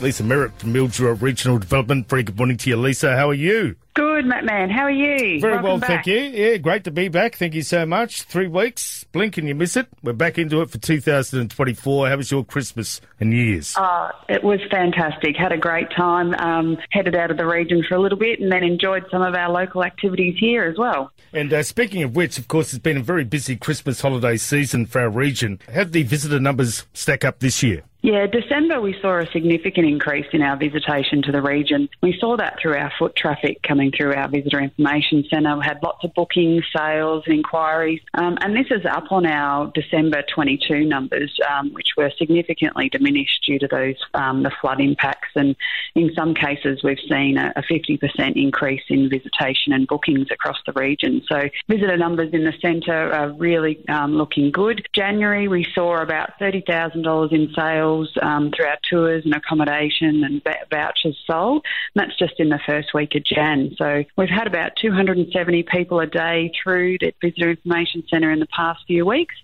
Leesa Merrett from Mildura Regional Development. Very good morning to you, Leesa. How are you? Good, Matt Man. How are you? Very Welcome well, back. thank you. Yeah, great to be back. Thank you so much. Three weeks, blink and you miss it. We're back into it for 2024. How was your Christmas and New Year's? Uh, it was fantastic. Had a great time. Um, headed out of the region for a little bit and then enjoyed some of our local activities here as well. And uh, speaking of which, of course, it's been a very busy Christmas holiday season for our region. How did the visitor numbers stack up this year? Yeah, December we saw a significant increase in our visitation to the region. We saw that through our foot traffic coming through our visitor information centre. We had lots of bookings, sales, and inquiries, um, and this is up on our December 22 numbers, um, which were significantly diminished due to those um, the flood impacts. And in some cases, we've seen a, a 50% increase in visitation and bookings across the region. So visitor numbers in the centre are really um, looking good. January we saw about $30,000 in sales um, through our tours and accommodation and v- vouchers sold. And that's just in the first week of Jan. So we've had about 270 people a day through the Visitor Information Centre in the past few weeks.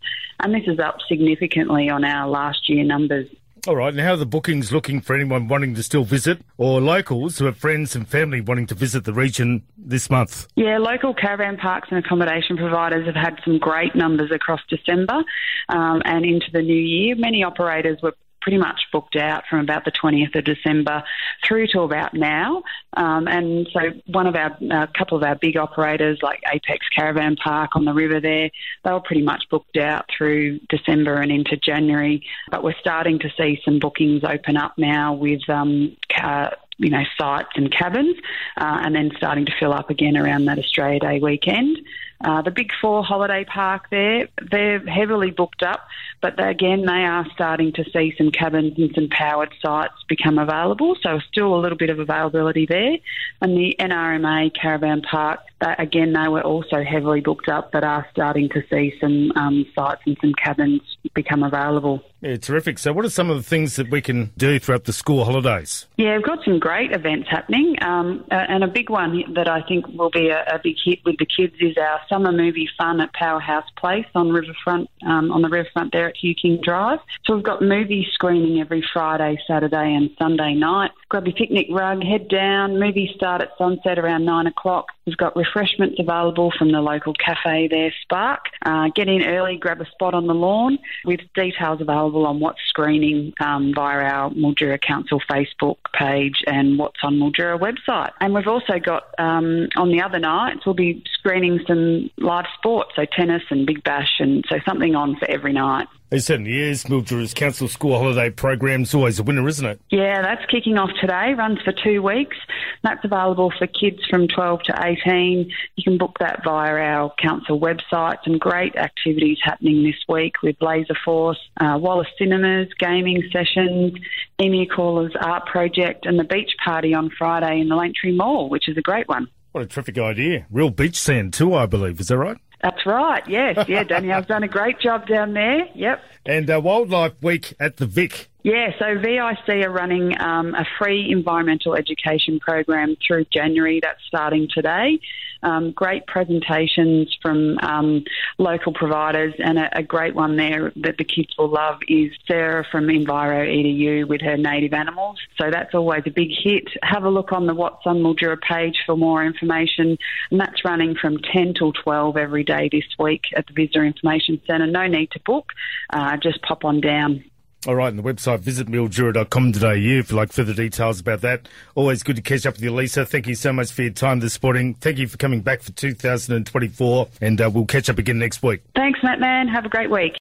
And this is up significantly on our last year numbers. All right, and how are the bookings looking for anyone wanting to still visit or locals who have friends and family wanting to visit the region this month? Yeah, local caravan parks and accommodation providers have had some great numbers across December um, and into the new year. Many operators were pretty much booked out from about the 20th of December through to about now. Um, and so one of our, a couple of our big operators like Apex Caravan Park on the river there, they were pretty much booked out through December and into January. But we're starting to see some bookings open up now with um, ca- you know, sites and cabins, uh, and then starting to fill up again around that Australia Day weekend. Uh, the Big Four holiday park there, they're heavily booked up, but they, again, they are starting to see some cabins and some powered sites become available, so still a little bit of availability there. And the NRMA Caravan Park, they, again, they were also heavily booked up, but are starting to see some um, sites and some cabins become available. Yeah, terrific. So, what are some of the things that we can do throughout the school holidays? Yeah, we've got some great events happening, um, and a big one that I think will be a, a big hit with the kids is our summer movie fun at Powerhouse Place on Riverfront, um, on the riverfront there at Hugh King Drive. So we've got movie screening every Friday, Saturday, and Sunday night. Grab your picnic rug, head down. Movies start at sunset around nine o'clock. We've got refreshments available from the local cafe there, Spark. Uh, get in early, grab a spot on the lawn with details available on what's screening um, via our Mildura Council Facebook page and what's on Mildura website. And we've also got um, on the other nights, we'll be screening some live sports, so tennis and Big Bash, and so something on for every night. It certainly is. Mildura's Council School Holiday Program's always a winner, isn't it? Yeah, that's kicking off today, runs for two weeks. That's available for kids from 12 to 18. You can book that via our council website. Some great activities happening this week with Laser Force, uh, Wallis Cinemas, gaming sessions, Emmy Callers Art Project, and the beach party on Friday in the Langtree Mall, which is a great one. What a terrific idea. Real beach sand too, I believe. Is that right? That's right, yes. Yeah, Danielle's done a great job down there. Yep. And uh, Wildlife Week at the Vic. Yeah, so VIC are running um, a free environmental education program through January. That's starting today. Um, great presentations from um, local providers, and a, a, great one there that the kids will love is Sarah from Enviro EDU with her native animals. So that's always a big hit. Have a look on the What's on Mildura page for more information, and that's running from 10 till 12 every day this week at the Visitor Information Centre. No need to book, uh, just pop on down. All right, and the website, visitmildura.com.au if you like further details about that. Always good to catch up with you, Leesa. Thank you so much for your time this morning. Thank you for coming back for 2024, and uh, we'll catch up again next week. Thanks, Matt Man. Have a great week.